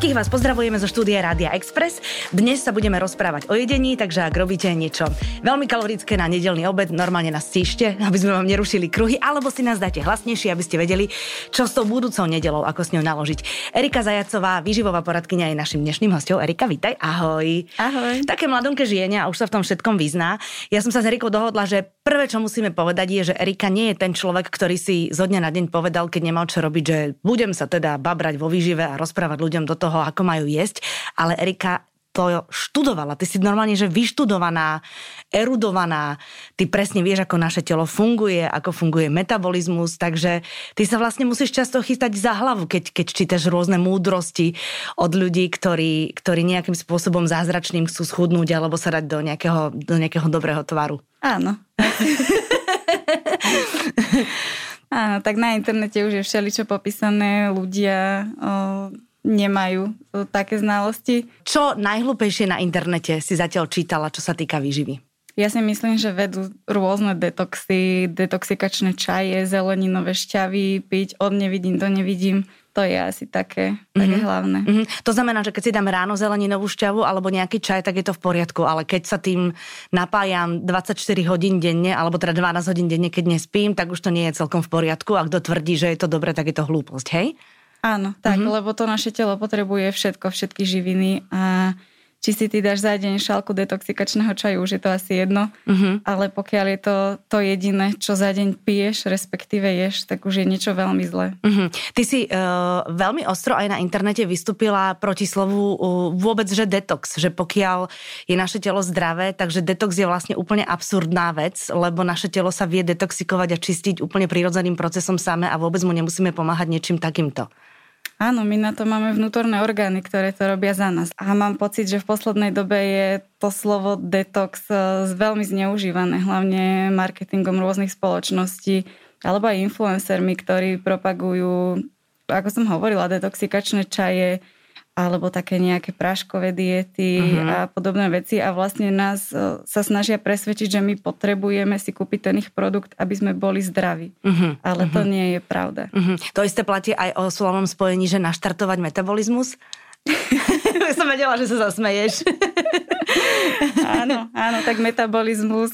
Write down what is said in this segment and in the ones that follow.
Všetkých vás pozdravujeme zo štúdia Rádia Express. Dnes sa budeme rozprávať o jedení, takže ak robíte niečo veľmi kalorické na nedelný obed, normálne nás stíšte, aby sme vám nerušili kruhy, alebo si nás dáte hlasnejšie, aby ste vedeli, čo s tou budúcou nedelou, ako s ňou naložiť. Erika Zajacová, výživová poradkynia je našim dnešným hostom. Erika, vitaj, ahoj. Ahoj. Také mladunke žijenia a už sa v tom všetkom vyzná. Ja som sa s Erikou dohodla, že prvé, čo musíme povedať, je, že Erika nie je ten človek, ktorý si zo dňa na deň povedal, keď nemal čo robiť, že budem sa teda babrať vo výžive a rozprávať ľuďom do toho, ako majú jesť. Ale Erika to študovala. Ty si normálne, že vyštudovaná, erudovaná. Ty presne vieš, ako naše telo funguje, ako funguje metabolizmus, takže ty sa vlastne musíš často chystať za hlavu, keď, keď čítaš rôzne múdrosti od ľudí, ktorí, ktorí nejakým spôsobom zázračným chcú schudnúť alebo sa dať do nejakého, do nejakého dobrého tvaru. Áno. Áno, tak na internete už je všeličo popísané, ľudia o, nemajú o, také znalosti. Čo najhlúpejšie na internete si zatiaľ čítala, čo sa týka výživy? Ja si myslím, že vedú rôzne detoxy, detoxikačné čaje, zeleninové šťavy, piť od nevidím do nevidím. To je asi také, také mm-hmm. hlavné. Mm-hmm. To znamená, že keď si dám ráno zeleninovú šťavu alebo nejaký čaj, tak je to v poriadku, ale keď sa tým napájam 24 hodín denne, alebo teda 12 hodín denne, keď nespím, tak už to nie je celkom v poriadku. A kto tvrdí, že je to dobre, tak je to hlúposť, hej? Áno, tak, mm-hmm. lebo to naše telo potrebuje všetko, všetky živiny a či si ty dáš za deň šálku detoxikačného čaju, už je to asi jedno, uh-huh. ale pokiaľ je to to jediné, čo za deň piješ, respektíve ješ, tak už je niečo veľmi zlé. Uh-huh. Ty si uh, veľmi ostro aj na internete vystúpila proti slovu uh, vôbec, že detox, že pokiaľ je naše telo zdravé, takže detox je vlastne úplne absurdná vec, lebo naše telo sa vie detoxikovať a čistiť úplne prirodzeným procesom samé a vôbec mu nemusíme pomáhať niečím takýmto. Áno, my na to máme vnútorné orgány, ktoré to robia za nás. A mám pocit, že v poslednej dobe je to slovo detox e, veľmi zneužívané, hlavne marketingom rôznych spoločností alebo aj influencermi, ktorí propagujú, ako som hovorila, detoxikačné čaje, alebo také nejaké práškové diety uh-huh. a podobné veci a vlastne nás e, sa snažia presvedčiť, že my potrebujeme si kúpiť ten ich produkt, aby sme boli zdraví. Uh-huh. Ale uh-huh. to nie je pravda. Uh-huh. To isté platí aj o slovom spojení, že naštartovať metabolizmus? som vedela, že sa zasmeješ. áno, áno, tak metabolizmus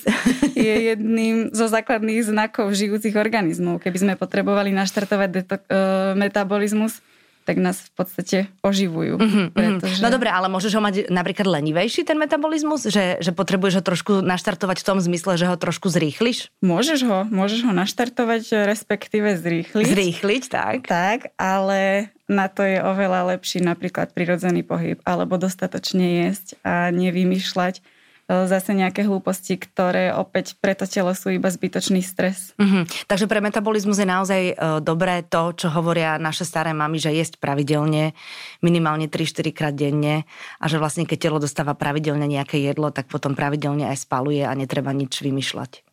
je jedným zo základných znakov žijúcich organizmov. Keby sme potrebovali naštartovať deto- uh, metabolizmus, tak nás v podstate oživujú. Mm-hmm, pretože... No dobre, ale môžeš ho mať napríklad lenivejší ten metabolizmus? Že, že potrebuješ ho trošku naštartovať v tom zmysle, že ho trošku zrýchliš? Môžeš ho, môžeš ho naštartovať, respektíve zrýchliť. Zrýchliť, tak. Tak, ale na to je oveľa lepší napríklad prirodzený pohyb, alebo dostatočne jesť a nevymýšľať zase nejaké hlúposti, ktoré opäť pre to telo sú iba zbytočný stres. Mm-hmm. Takže pre metabolizmus je naozaj e, dobré to, čo hovoria naše staré mamy, že jesť pravidelne, minimálne 3-4 krát denne a že vlastne keď telo dostáva pravidelne nejaké jedlo, tak potom pravidelne aj spaluje a netreba nič vymýšľať.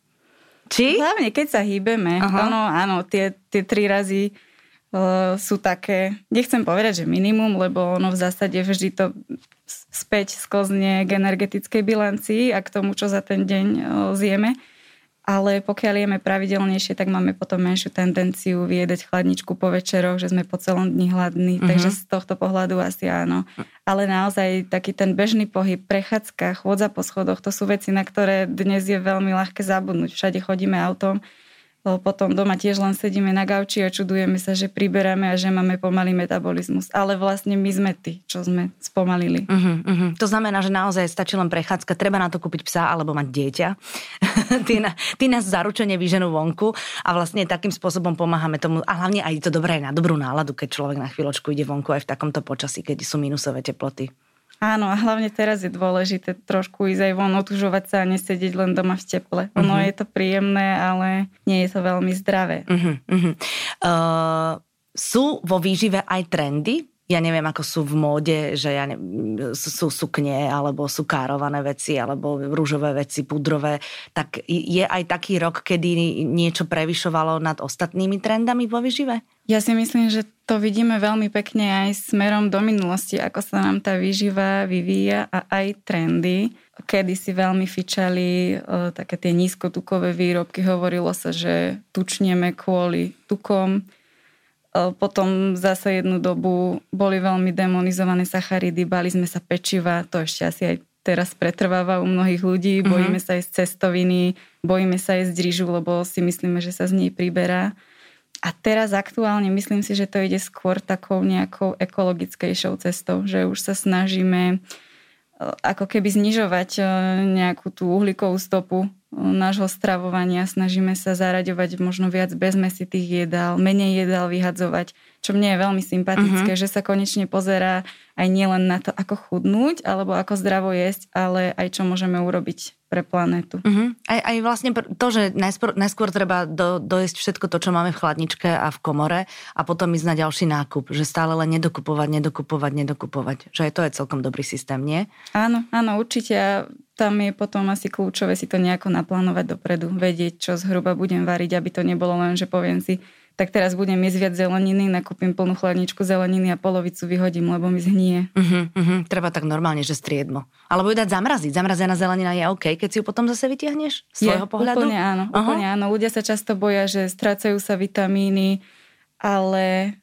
Či? Hlavne keď sa hýbeme. Áno, áno, tie, tie tri razy uh, sú také, nechcem povedať, že minimum, lebo ono v zásade vždy to späť sklzne k energetickej bilancii a k tomu, čo za ten deň zjeme. Ale pokiaľ jeme pravidelnejšie, tak máme potom menšiu tendenciu vyjedať chladničku po večeroch, že sme po celom dni hladní. Uh-huh. Takže z tohto pohľadu asi áno. Ale naozaj taký ten bežný pohyb, prechádzka, chôdza po schodoch, to sú veci, na ktoré dnes je veľmi ľahké zabudnúť. Všade chodíme autom potom doma tiež len sedíme na gauči a čudujeme sa, že priberáme a že máme pomalý metabolizmus. Ale vlastne my sme tí, čo sme spomalili. Uh-huh, uh-huh. To znamená, že naozaj stačí len prechádzka, treba na to kúpiť psa alebo mať dieťa. tí, na, tí nás zaručene vyženú vonku a vlastne takým spôsobom pomáhame tomu. A hlavne aj to dobré na dobrú náladu, keď človek na chvíľočku ide vonku aj v takomto počasí, keď sú minusové teploty. Áno, a hlavne teraz je dôležité trošku ísť aj von, otužovať sa a nesedieť len doma v teple. Ono uh-huh. je to príjemné, ale nie je to veľmi zdravé. Uh-huh, uh-huh. Uh, sú vo výžive aj trendy? Ja neviem, ako sú v móde, že ja ne, sú sukne, alebo sú kárované veci, alebo rúžové veci, pudrové, tak je aj taký rok, kedy niečo prevyšovalo nad ostatnými trendami vo výžive? Ja si myslím, že to vidíme veľmi pekne aj smerom do minulosti, ako sa nám tá výživa vyvíja a aj trendy. Kedy si veľmi fičali o, také tie nízkotukové výrobky, hovorilo sa, že tučneme kvôli tukom, Potom zase jednu dobu boli veľmi demonizované sacharidy, bali sme sa pečiva, to ešte asi aj teraz pretrváva u mnohých ľudí, mhm. bojíme sa jesť cestoviny, bojíme sa jesť rýžu, lebo si myslíme, že sa z nej priberá. A teraz aktuálne myslím si, že to ide skôr takou nejakou ekologickejšou cestou, že už sa snažíme ako keby znižovať nejakú tú uhlíkovú stopu nášho stravovania. Snažíme sa zaraďovať možno viac bezmesitých jedál, menej jedál vyhadzovať, čo mne je veľmi sympatické, uh-huh. že sa konečne pozerá aj nielen na to, ako chudnúť alebo ako zdravo jesť, ale aj čo môžeme urobiť pre planetu. Uh-huh. Aj, aj vlastne to, že najskôr, najskôr treba do, dojesť všetko to, čo máme v chladničke a v komore a potom ísť na ďalší nákup. Že stále len nedokupovať, nedokupovať, nedokupovať. Že aj to je celkom dobrý systém, nie? Áno, áno, určite. A tam je potom asi kľúčové si to nejako naplánovať dopredu. Vedieť, čo zhruba budem variť, aby to nebolo len, že poviem si, tak teraz budem jesť viac zeleniny, nakúpim plnú chladničku zeleniny a polovicu vyhodím, lebo mi zhnie. Uh-huh, uh-huh. Treba tak normálne, že striedmo. Alebo ju dať zamraziť. Zamrazená zelenina je OK, keď si ju potom zase vytiahneš z svojho pohľadu? Úplne áno, uh-huh. úplne áno. Ľudia sa často boja, že strácajú sa vitamíny, ale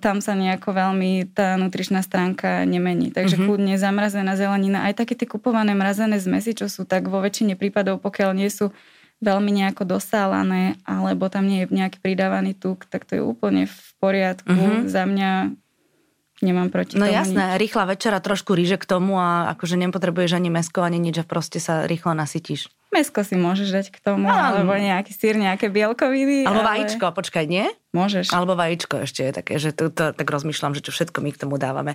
tam sa nejako veľmi tá nutričná stránka nemení. Takže uh-huh. kľudne zamrazená zelenina, aj také tie kupované mrazené zmesi, čo sú tak vo väčšine prípadov, pokiaľ nie sú veľmi nejako dosálané, alebo tam nie je nejaký pridávaný tuk, tak to je úplne v poriadku. Mm-hmm. Za mňa nemám proti no tomu jasné, nič. rýchla večera, trošku ríže k tomu a akože nepotrebuješ ani mesko, ani nič a proste sa rýchlo nasytíš. Mesko si môžeš dať k tomu, no, alebo nejaký sír, nejaké bielkoviny. Alebo ale... vajíčko, počkaj, nie? Môžeš. Alebo vajíčko ešte je také, že to, to, tak rozmýšľam, že čo všetko my k tomu dávame.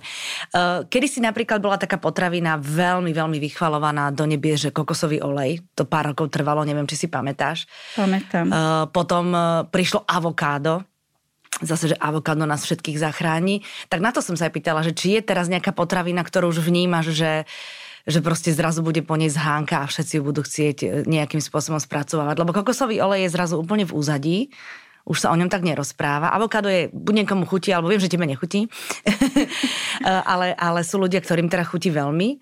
Uh, kedy si napríklad bola taká potravina veľmi, veľmi vychvalovaná do nebie, že kokosový olej. To pár rokov trvalo, neviem, či si pamätáš. Pamätám. Uh, potom uh, prišlo avokádo, zase, že avokádo nás všetkých zachráni. Tak na to som sa aj pýtala, že či je teraz nejaká potravina, ktorú už vnímaš, že že proste zrazu bude po nej zhánka a všetci ju budú chcieť e, nejakým spôsobom spracovávať. Lebo kokosový olej je zrazu úplne v úzadí, už sa o ňom tak nerozpráva. Avokádo je buď niekomu chutí, alebo viem, že tebe nechutí, e, ale, ale sú ľudia, ktorým teda chutí veľmi.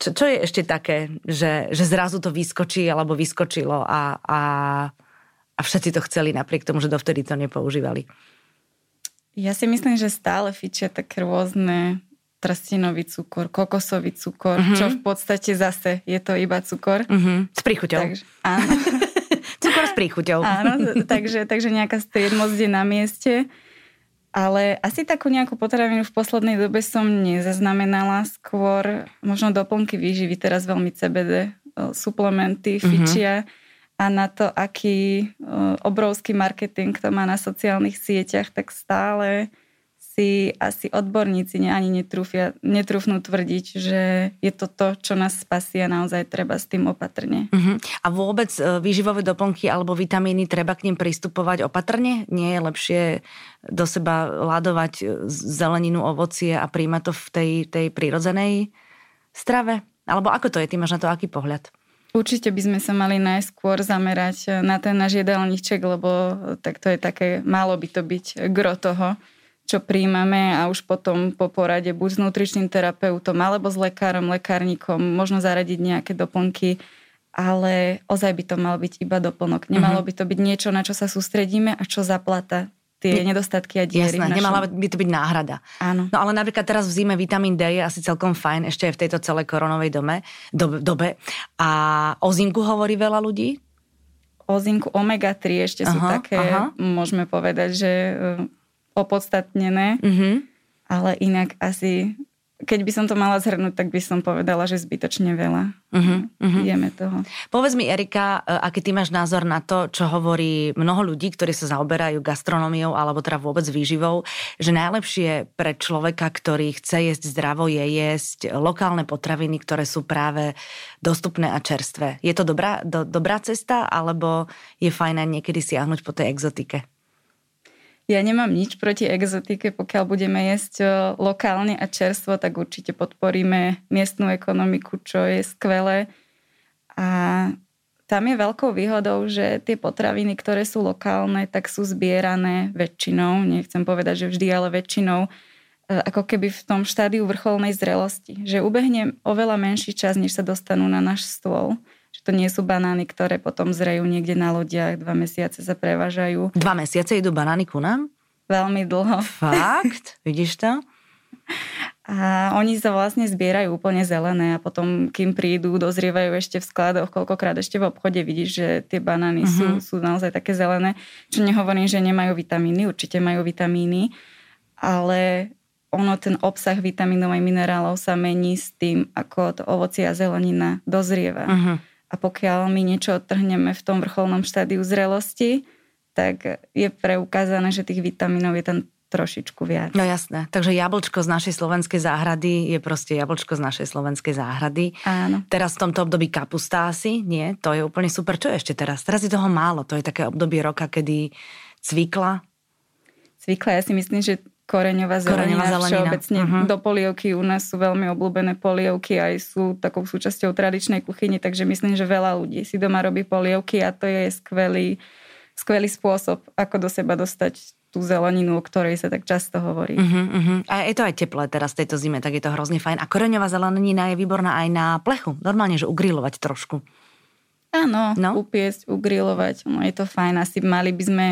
Čo, čo je ešte také, že, že zrazu to vyskočí alebo vyskočilo a, a, a všetci to chceli napriek tomu, že dovtedy to nepoužívali? Ja si myslím, že stále fičia také rôzne trstinový cukor, kokosový cukor, uh-huh. čo v podstate zase je to iba cukor. Uh-huh. S príchuťou. Takže, áno. cukor s príchuťou. áno, takže, takže nejaká striedmosť je na mieste. Ale asi takú nejakú potravinu v poslednej dobe som nezaznamenala. Skôr možno doplnky výživy, teraz veľmi CBD, suplementy, uh-huh. A na to, aký obrovský marketing to má na sociálnych sieťach, tak stále si asi odborníci ani netrúfia, netrúfnú tvrdiť, že je to to, čo nás spasí a naozaj treba s tým opatrne. Uh-huh. A vôbec e, výživové doplnky alebo vitamíny treba k nim pristupovať opatrne? Nie je lepšie do seba ladovať e, zeleninu, ovocie a príjmať to v tej, tej prírodzenej strave? Alebo ako to je? Ty máš na to aký pohľad? Určite by sme sa mali najskôr zamerať na ten náš jedálniček, lebo tak to je také, malo by to byť gro toho, čo príjmame a už potom po porade buď s nutričným terapeutom alebo s lekárom, lekárnikom, možno zaradiť nejaké doplnky, ale ozaj by to mal byť iba doplnok. Nemalo uh-huh. by to byť niečo, na čo sa sústredíme a čo zaplata tie ne, nedostatky a diery. Jasné, nemala by to byť náhrada. Áno. No ale napríklad teraz v zime vitamín D je asi celkom fajn, ešte aj v tejto celej koronovej dome, do, dobe. A o zinku hovorí veľa ľudí? O zinku omega-3 ešte aha, sú také, aha. môžeme povedať, že opodstatnené, mm-hmm. ale inak asi, keď by som to mala zhrnúť, tak by som povedala, že zbytočne veľa. Uh-huh, uh-huh. Jeme toho. Povedz mi, Erika, e, aký ty máš názor na to, čo hovorí mnoho ľudí, ktorí sa zaoberajú gastronómiou alebo teda vôbec výživou, že najlepšie pre človeka, ktorý chce jesť zdravo, je jesť lokálne potraviny, ktoré sú práve dostupné a čerstvé. Je to dobrá, do, dobrá cesta, alebo je fajn aj niekedy siahnuť po tej exotike? Ja nemám nič proti exotike, pokiaľ budeme jesť e, lokálne a čerstvo, tak určite podporíme miestnú ekonomiku, čo je skvelé. A tam je veľkou výhodou, že tie potraviny, ktoré sú lokálne, tak sú zbierané väčšinou, nechcem povedať, že vždy, ale väčšinou, e, ako keby v tom štádiu vrcholnej zrelosti. Že ubehne oveľa menší čas, než sa dostanú na náš stôl že to nie sú banány, ktoré potom zrejú niekde na lodiach, dva mesiace sa prevážajú. Dva mesiace idú banány ku nám? Veľmi dlho. Fakt? Vidíš to? A oni sa vlastne zbierajú úplne zelené a potom, kým prídu, dozrievajú ešte v skladoch, koľkokrát ešte v obchode vidíš, že tie banány uh-huh. sú, mhm. sú naozaj také zelené. Čo nehovorím, že nemajú vitamíny, určite majú vitamíny, ale ono, ten obsah vitamínov aj minerálov sa mení s tým, ako to ovocie a zelenina dozrieva. Uh-huh. A pokiaľ my niečo odtrhneme v tom vrcholnom štádiu zrelosti, tak je preukázané, že tých vitamínov je tam trošičku viac. No jasné. Takže jablčko z našej slovenskej záhrady je proste jablčko z našej slovenskej záhrady. Áno. Teraz v tomto období kapusta asi, nie? To je úplne super. Čo je ešte teraz? Teraz je toho málo. To je také obdobie roka, kedy cvikla. Cvikla, ja si myslím, že koreňová zelenina, koreňová zelenina. všeobecne uh-huh. do polievky. U nás sú veľmi obľúbené polievky aj sú takou súčasťou tradičnej kuchyne, takže myslím, že veľa ľudí si doma robí polievky a to je skvelý, skvelý spôsob, ako do seba dostať tú zeleninu, o ktorej sa tak často hovorí. Uh-huh, uh-huh. A je to aj teplé teraz tejto zime, tak je to hrozne fajn. A koreňová zelenina je výborná aj na plechu. Normálne, že ugrilovať trošku. Áno, no? upiesť, ugrilovať. No, je to fajn. Asi mali by sme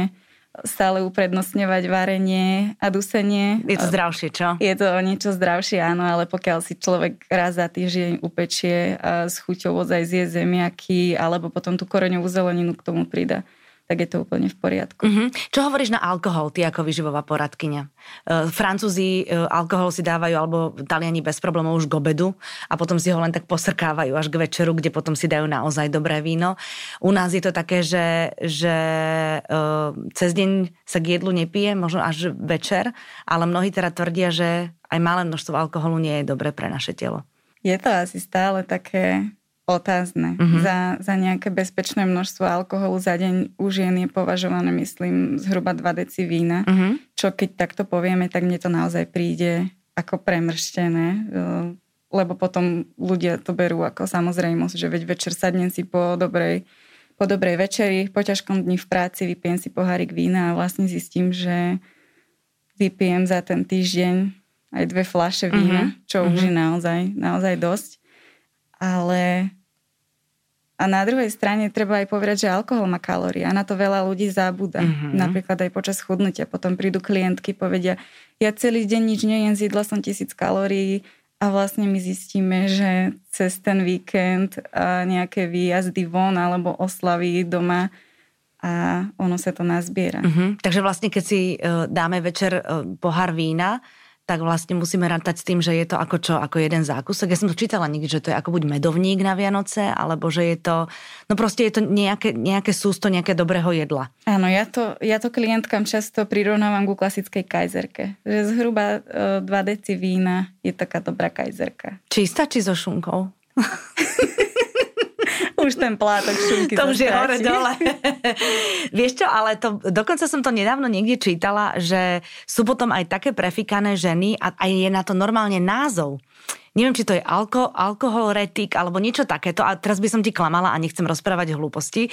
stále uprednostňovať varenie a dusenie. Je to zdravšie, čo? Je to niečo zdravšie, áno, ale pokiaľ si človek raz za týždeň upečie a s chuťou ozaj zje zemiaky, alebo potom tú koreňovú zeleninu k tomu prida tak je to úplne v poriadku. Uh-huh. Čo hovoríš na alkohol, ty ako vyživová poradkynia? Uh, Francúzi uh, alkohol si dávajú, alebo Taliani bez problémov už k obedu a potom si ho len tak posrkávajú až k večeru, kde potom si dajú naozaj dobré víno. U nás je to také, že, že uh, cez deň sa k jedlu nepije, možno až večer, ale mnohí teda tvrdia, že aj malé množstvo alkoholu nie je dobré pre naše telo. Je to asi stále také otázne. Uh-huh. Za, za nejaké bezpečné množstvo alkoholu za deň u žien je považované, myslím, zhruba 2 deci vína. Uh-huh. Čo keď takto povieme, tak mne to naozaj príde ako premrštené, e, lebo potom ľudia to berú ako samozrejmosť, že veď večer sadnem si po dobrej, po dobrej večeri, po ťažkom dni v práci, vypijem si pohárik vína a vlastne zistím, že vypijem za ten týždeň aj dve fľaše vína, uh-huh. čo uh-huh. už je naozaj, naozaj dosť. Ale a na druhej strane treba aj povedať, že alkohol má kalórie a na to veľa ľudí zabúda. Mm-hmm. Napríklad aj počas chudnutia. Potom prídu klientky, povedia, ja celý deň nič nejem, zjedla som tisíc kalórií a vlastne my zistíme, že cez ten víkend a nejaké výjazdy von alebo oslavy doma a ono sa to nazbiera. Mm-hmm. Takže vlastne keď si uh, dáme večer uh, pohár vína, tak vlastne musíme rátať s tým, že je to ako čo, ako jeden zákusok. Ja som to čítala niekde, že to je ako buď medovník na Vianoce, alebo že je to, no proste je to nejaké, nejaké sústo nejaké dobrého jedla. Áno, ja to, ja to klientkám často prirovnávam ku klasickej kajzerke. Že zhruba uh, dva deci vína je taká dobrá kajzerka. Čistá či so šunkou? už ten plátok šunky To už je hore dole. Vieš čo, ale to, dokonca som to nedávno niekde čítala, že sú potom aj také prefikané ženy a aj je na to normálne názov neviem, či to je alko, alkoholretik alebo niečo takéto, a teraz by som ti klamala a nechcem rozprávať hlúposti,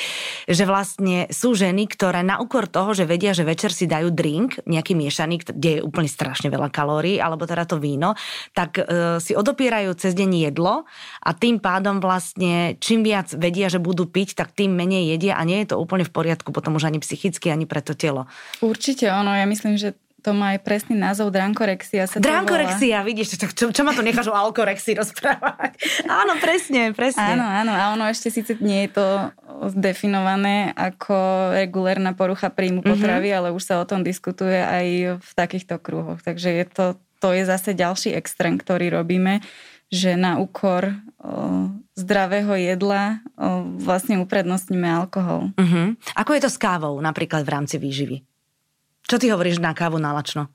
že vlastne sú ženy, ktoré na úkor toho, že vedia, že večer si dajú drink, nejaký miešaný, kde je úplne strašne veľa kalórií, alebo teda to víno, tak e, si odopierajú cez deň jedlo a tým pádom vlastne čím viac vedia, že budú piť, tak tým menej jedia a nie je to úplne v poriadku potom už ani psychicky, ani pre to telo. Určite ono, ja myslím, že to má aj presný názov drankorexia. Sa drankorexia, vidíš, čo, čo, čo ma to necháš o alkorexii rozprávať? áno, presne, presne. Áno, áno, a ono ešte síce nie je to definované ako regulérna porucha príjmu mm-hmm. potravy, ale už sa o tom diskutuje aj v takýchto kruhoch. Takže je to, to je zase ďalší extrém, ktorý robíme, že na úkor o, zdravého jedla o, vlastne uprednostníme alkohol. Uh-huh. Ako je to s kávou napríklad v rámci výživy? Čo ty hovoríš na kávu na lačno?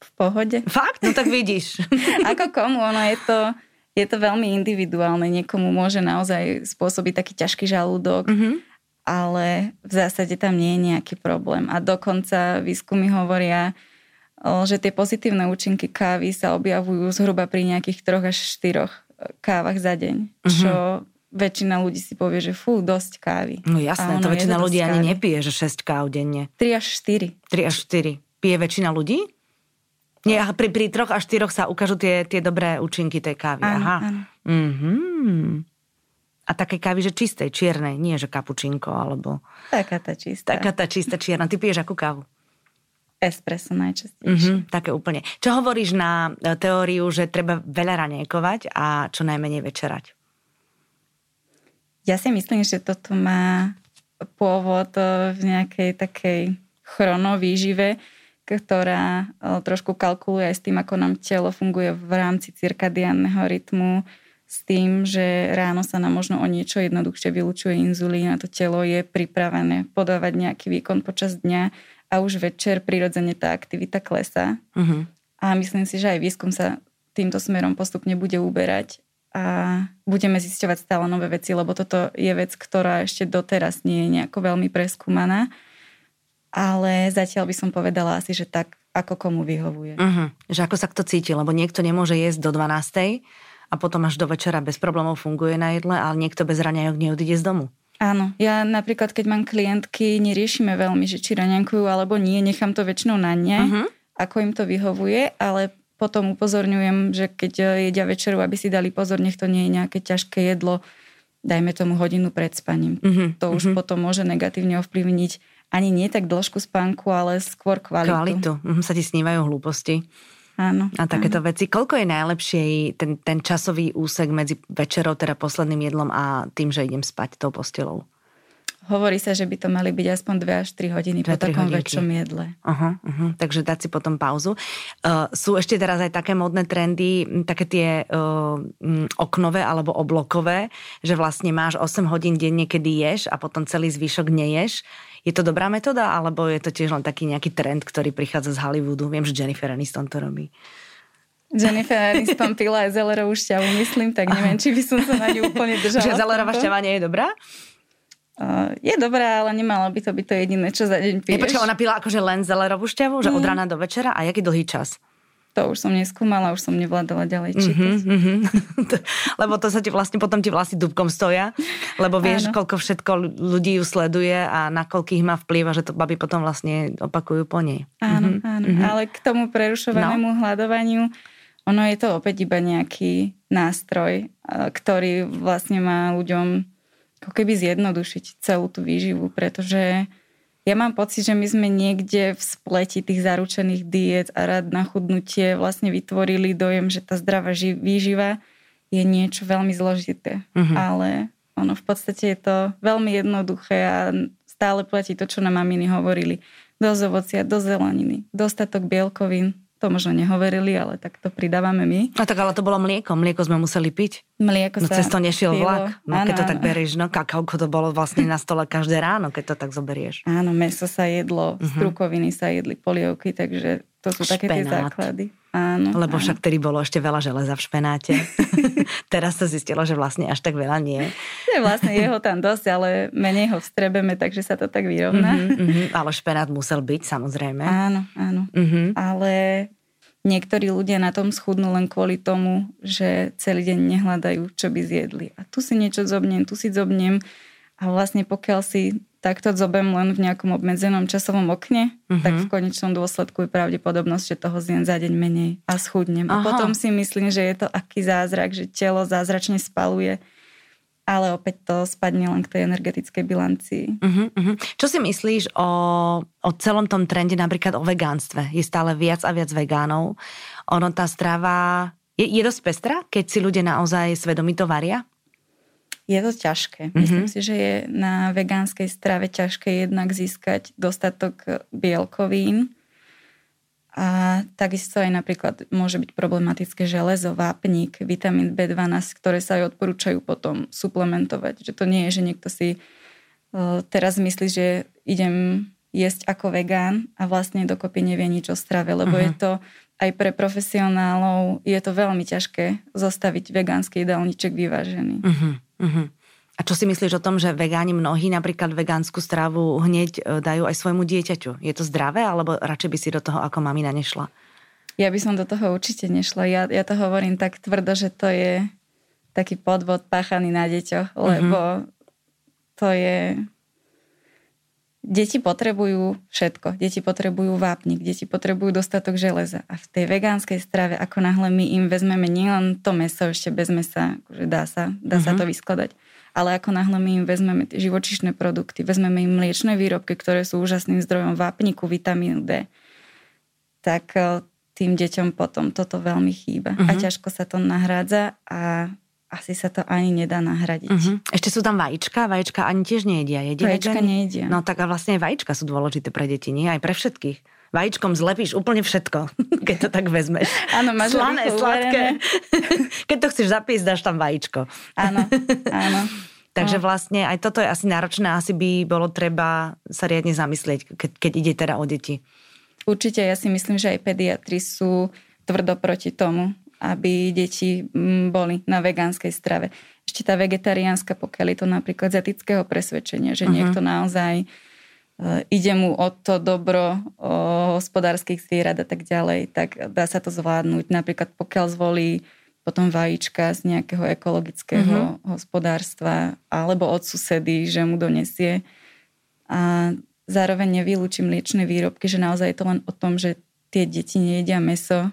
V pohode. Fakt? No tak vidíš. Ako komu, ono je to, je to veľmi individuálne. Niekomu môže naozaj spôsobiť taký ťažký žalúdok, mm-hmm. ale v zásade tam nie je nejaký problém. A dokonca výskumy hovoria, že tie pozitívne účinky kávy sa objavujú zhruba pri nejakých troch až štyroch kávach za deň, mm-hmm. čo väčšina ľudí si povie, že fú, dosť kávy. No jasné, to väčšina to ľudí ani nepije, že 6 káv denne. 3 až 4. 3 až 4. Pije väčšina ľudí? Nie, pri, pri troch až štyroch sa ukážu tie, tie dobré účinky tej kávy. Áno, Aha. Áno. Mm-hmm. A také kávy, že čistej, čiernej, nie že kapučinko, alebo... Taká tá čistá. Taká tá čistá čierna. Ty piješ akú kávu? Espresso najčastejšie. Mm-hmm, také úplne. Čo hovoríš na e, teóriu, že treba veľa ranejkovať a čo najmenej večerať? Ja si myslím, že toto má pôvod e, v nejakej takej chronovýžive, ktorá e, trošku kalkuluje aj s tým, ako nám telo funguje v rámci cirkadiánneho rytmu, s tým, že ráno sa nám možno o niečo jednoduchšie vylučuje inzulín a to telo je pripravené podávať nejaký výkon počas dňa a už večer prirodzene tá aktivita klesá. Uh-huh. A myslím si, že aj výskum sa týmto smerom postupne bude uberať a budeme zisťovať stále nové veci, lebo toto je vec, ktorá ešte doteraz nie je nejako veľmi preskúmaná. Ale zatiaľ by som povedala asi, že tak, ako komu vyhovuje. Uh-huh. Že ako sa kto cíti, lebo niekto nemôže jesť do 12 a potom až do večera bez problémov funguje na jedle, ale niekto bez raňajok neodíde z domu. Áno, ja napríklad, keď mám klientky, neriešime veľmi, že či raňankujú alebo nie, nechám to väčšinou na ne, uh-huh. ako im to vyhovuje, ale potom upozorňujem, že keď jedia večeru, aby si dali pozor, nech to nie je nejaké ťažké jedlo, dajme tomu hodinu pred spaním. Uh-huh. To už uh-huh. potom môže negatívne ovplyvniť ani nie tak dĺžku spánku, ale skôr kvalitu. Kvalitu. Uh-huh. Sa ti snívajú hlúposti. Áno. A takéto áno. veci. Koľko je najlepšie ten, ten časový úsek medzi večerou, teda posledným jedlom a tým, že idem spať tou postelou? Hovorí sa, že by to mali byť aspoň 2 až 3 hodiny po takom hodinky. väčšom jedle. Uh-huh, uh-huh. Takže dať si potom pauzu. Uh, sú ešte teraz aj také modné trendy, také tie uh, oknové alebo oblokové, že vlastne máš 8 hodín denne, kedy ješ a potom celý zvyšok neješ. Je to dobrá metóda, alebo je to tiež len taký nejaký trend, ktorý prichádza z Hollywoodu? Viem, že Jennifer Aniston to robí. Jennifer Aniston pila aj zelerovú šťavu, myslím, tak neviem, či by som sa na ňu úplne držala. Že zelerová šťava nie je dobrá? Uh, je dobrá, ale nemalo by to byť to jediné, čo za deň piješ. Nepočkaj, ona pila akože len zelerovú šťavu, že mm. od rána do večera a jaký dlhý čas? To už som neskúmala, už som nevládala ďalej čítať. Mm-hmm, mm-hmm. lebo to sa ti vlastne, potom ti vlastne dubkom stoja, lebo vieš, Áno. koľko všetko ľudí ju sleduje a na koľkých má vplyv a že to baby potom vlastne opakujú po nej. Áno, mm-hmm. áno. Mm-hmm. Ale k tomu prerušovanému no. hľadovaniu, ono je to opäť iba nejaký nástroj, ktorý vlastne má ľuďom ako keby zjednodušiť celú tú výživu, pretože ja mám pocit, že my sme niekde v spleti tých zaručených diet a rád na chudnutie vlastne vytvorili dojem, že tá zdravá výživa je niečo veľmi zložité. Uh-huh. Ale ono v podstate je to veľmi jednoduché a stále platí to, čo nám maminy hovorili. Dosť ovocia, do zeleniny, dostatok bielkovín, to možno nehovorili, ale tak to pridávame my. A tak ale to bolo mlieko. Mlieko sme museli piť. Mlieko no, sa cez to nešiel pilo. vlak. No, áno, keď to áno. tak berieš, no kakaoko to bolo vlastne na stole každé ráno, keď to tak zoberieš. Áno, meso sa jedlo, uh-huh. strukoviny sa jedli, polievky, takže to sú Špenát. také tie základy. Áno, Lebo áno. však tedy bolo ešte veľa železa v špenáte. Teraz sa zistilo, že vlastne až tak veľa nie. Je vlastne jeho tam dosť, ale menej ho vstrebeme, takže sa to tak vyrovná. Uh-huh, uh-huh. Ale špenát musel byť, samozrejme. Áno, áno. Uh-huh. Ale Niektorí ľudia na tom schudnú len kvôli tomu, že celý deň nehľadajú, čo by zjedli. A tu si niečo zobnem, tu si zobnem. A vlastne pokiaľ si takto zobem len v nejakom obmedzenom časovom okne, uh-huh. tak v konečnom dôsledku je pravdepodobnosť, že toho zjem za deň menej a schudnem. Aha. A potom si myslím, že je to aký zázrak, že telo zázračne spaluje ale opäť to spadne len k tej energetickej bilancii. Uh-huh, uh-huh. Čo si myslíš o, o celom tom trende napríklad o vegánstve? Je stále viac a viac vegánov. Ono tá strava je, je dosť pestrá, keď si ľudia naozaj svedomito varia? Je to ťažké. Uh-huh. Myslím si, že je na vegánskej strave ťažké jednak získať dostatok bielkovín, a takisto aj napríklad môže byť problematické železo, vápnik, vitamín B12, ktoré sa aj odporúčajú potom suplementovať. Že to nie je, že niekto si uh, teraz myslí, že idem jesť ako vegán a vlastne dokopy nevie nič o strave, lebo uh-huh. je to aj pre profesionálov, je to veľmi ťažké zostaviť vegánsky jedálniček vyvážený. Uh-huh. Uh-huh. A čo si myslíš o tom, že vegáni mnohí napríklad vegánsku stravu hneď e, dajú aj svojmu dieťaťu? Je to zdravé, alebo radšej by si do toho ako mamina nešla? Ja by som do toho určite nešla. Ja, ja to hovorím tak tvrdo, že to je taký podvod páchaný na deťoch, mhm. lebo uh-huh. to je... Deti potrebujú všetko. Deti potrebujú vápnik, deti potrebujú dostatok železa. A v tej vegánskej strave, ako náhle my im vezmeme nielen to meso, ešte bez mesa, akože dá sa, dá uh-huh. sa to vyskladať, ale ako náhle my im vezmeme tie živočišné produkty, vezmeme im mliečne výrobky, ktoré sú úžasným zdrojom vápniku, vitamínu D, tak e, tým deťom potom toto veľmi chýba. Uh-huh. A mhm. ťažko sa to nahrádza a asi sa to ani nedá nahradiť. Uh-huh. Ešte sú tam vajíčka? Vajíčka ani tiež nejedia. Jedia vajíčka nejedia. No tak a vlastne aj vajíčka sú dôležité pre deti, nie? Aj pre všetkých. Vajíčkom zlepíš úplne všetko, keď to tak vezmeš. Áno, máš Slané, sladké. keď to chceš zapísť, dáš tam vajíčko. Áno, áno. Takže vlastne aj toto je asi náročné, asi by bolo treba sa riadne zamyslieť, keď, keď ide teda o deti. Určite, ja si myslím, že aj pediatri sú tvrdo proti tomu, aby deti mm, boli na vegánskej strave. Ešte tá vegetariánska, pokiaľ je to napríklad z etického presvedčenia, že uh-huh. niekto naozaj uh, ide mu o to dobro o hospodárskych zvierat a tak ďalej, tak dá sa to zvládnuť. Napríklad pokiaľ zvolí potom vajíčka z nejakého ekologického uh-huh. hospodárstva alebo od susedy, že mu donesie. A zároveň nevylúčim mliečne výrobky, že naozaj je to len o tom, že tie deti nejedia meso,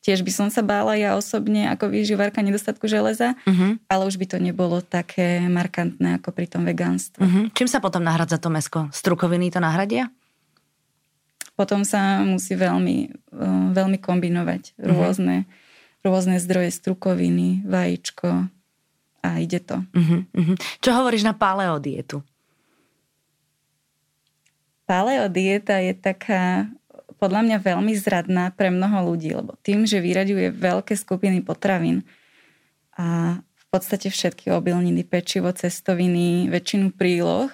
Tiež by som sa bála ja osobne ako výživárka nedostatku železa, uh-huh. ale už by to nebolo také markantné ako pri tom vegánstve. Uh-huh. Čím sa potom nahradza to mesko? Strukoviny to nahradia? Potom sa musí veľmi, uh, veľmi kombinovať uh-huh. rôzne, rôzne zdroje strukoviny, vajíčko a ide to. Uh-huh. Uh-huh. Čo hovoríš na paleodietu? Paleodieta je taká podľa mňa veľmi zradná pre mnoho ľudí, lebo tým, že vyraďuje veľké skupiny potravín a v podstate všetky obilniny, pečivo, cestoviny, väčšinu príloh,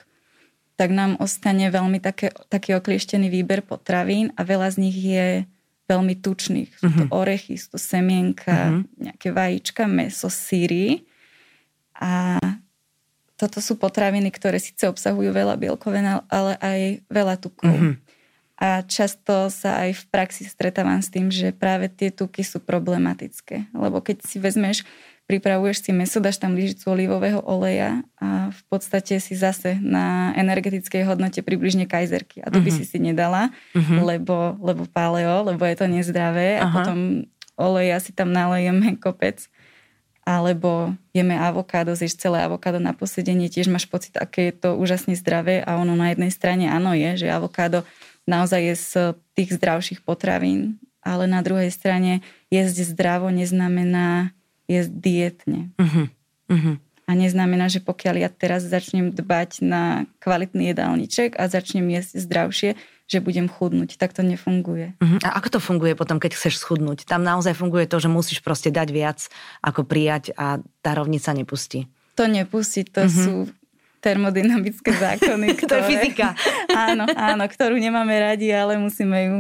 tak nám ostane veľmi také, taký oklieštený výber potravín a veľa z nich je veľmi tučných. Sú to uh-huh. orechy, sú to semienka, uh-huh. nejaké vajíčka, meso, síry. A toto sú potraviny, ktoré síce obsahujú veľa bielkovín, ale aj veľa tukov. Uh-huh. A často sa aj v praxi stretávam s tým, že práve tie tuky sú problematické. Lebo keď si vezmeš, pripravuješ si meso, dáš tam lyžicu olivového oleja a v podstate si zase na energetickej hodnote približne kajzerky. A to by uh-huh. si si nedala, uh-huh. lebo, lebo paleo, lebo je to nezdravé. Uh-huh. A potom oleja si tam nalejeme kopec alebo jeme avokádo, zješ celé avokádo na posedenie, tiež máš pocit, aké je to úžasne zdravé a ono na jednej strane áno je, že avokádo naozaj je z tých zdravších potravín, ale na druhej strane jesť zdravo neznamená jesť dietne. Uh-huh. Uh-huh. A neznamená, že pokiaľ ja teraz začnem dbať na kvalitný jedálniček a začnem jesť zdravšie, že budem chudnúť. Tak to nefunguje. Uh-huh. A ako to funguje potom, keď chceš schudnúť? Tam naozaj funguje to, že musíš proste dať viac, ako prijať a tá rovnica nepustí. To nepustí, to uh-huh. sú termodynamické zákony. Ktoré, to je fyzika. áno, áno, ktorú nemáme radi, ale musíme ju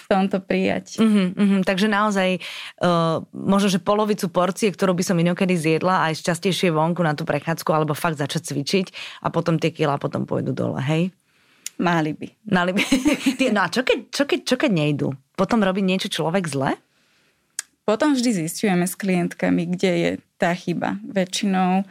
v tomto prijať. Uh-huh, uh-huh. Takže naozaj uh, možno, že polovicu porcie, ktorú by som inokedy zjedla, aj častejšie vonku na tú prechádzku, alebo fakt začať cvičiť a potom tie kila potom pôjdu dole, hej? Mali by. Mali by. no a čo keď, čo, keď, čo keď nejdu? Potom robí niečo človek zle? Potom vždy zistujeme s klientkami, kde je tá chyba. Väčšinou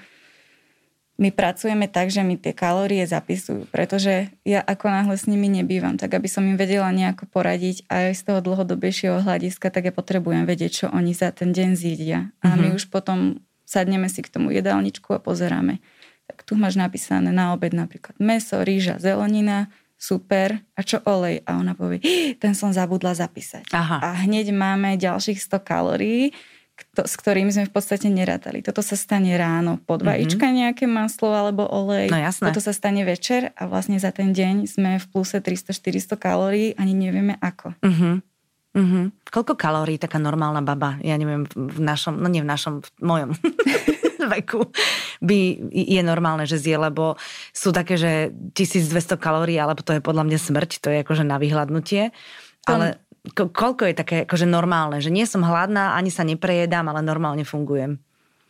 my pracujeme tak, že mi tie kalórie zapisujú, pretože ja ako náhle s nimi nebývam, tak aby som im vedela nejako poradiť aj z toho dlhodobejšieho hľadiska, tak ja potrebujem vedieť, čo oni za ten deň zjedia. A my uh-huh. už potom sadneme si k tomu jedálničku a pozeráme. Tak tu máš napísané na obed napríklad meso, rýža, zelenina, super, a čo olej? A ona povie, ten som zabudla zapísať. Aha. A hneď máme ďalších 100 kalórií, kto, s ktorými sme v podstate nerátali. Toto sa stane ráno pod mhm. vajíčka mm-hmm. nejaké maslo alebo olej. No jasné. Toto sa stane večer a vlastne za ten deň sme v pluse 300-400 kalórií, ani nevieme ako. Mm-hmm. Mm-hmm. Koľko kalórií taká normálna baba, ja neviem, v našom, no nie v našom, v mojom veku by je normálne, že zje, lebo sú také, že 1200 kalórií, alebo to je podľa mňa smrť, to je akože na vyhľadnutie. Ale ko- koľko je také akože normálne, že nie som hladná, ani sa neprejedám, ale normálne fungujem.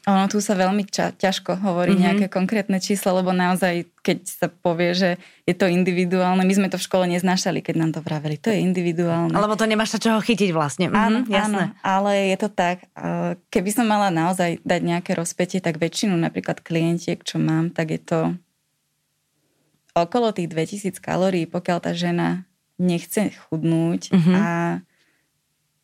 Ono tu sa veľmi ča- ťažko hovorí mm-hmm. nejaké konkrétne číslo, lebo naozaj, keď sa povie, že je to individuálne, my sme to v škole neznášali, keď nám to vraveli, to je individuálne. Lebo to nemáš sa čoho chytiť vlastne. Mhm, áno, jasné. áno, ale je to tak. Keby som mala naozaj dať nejaké rozpetie, tak väčšinu napríklad klientiek, čo mám, tak je to okolo tých 2000 kalórií, pokiaľ tá žena nechce chudnúť uh-huh. a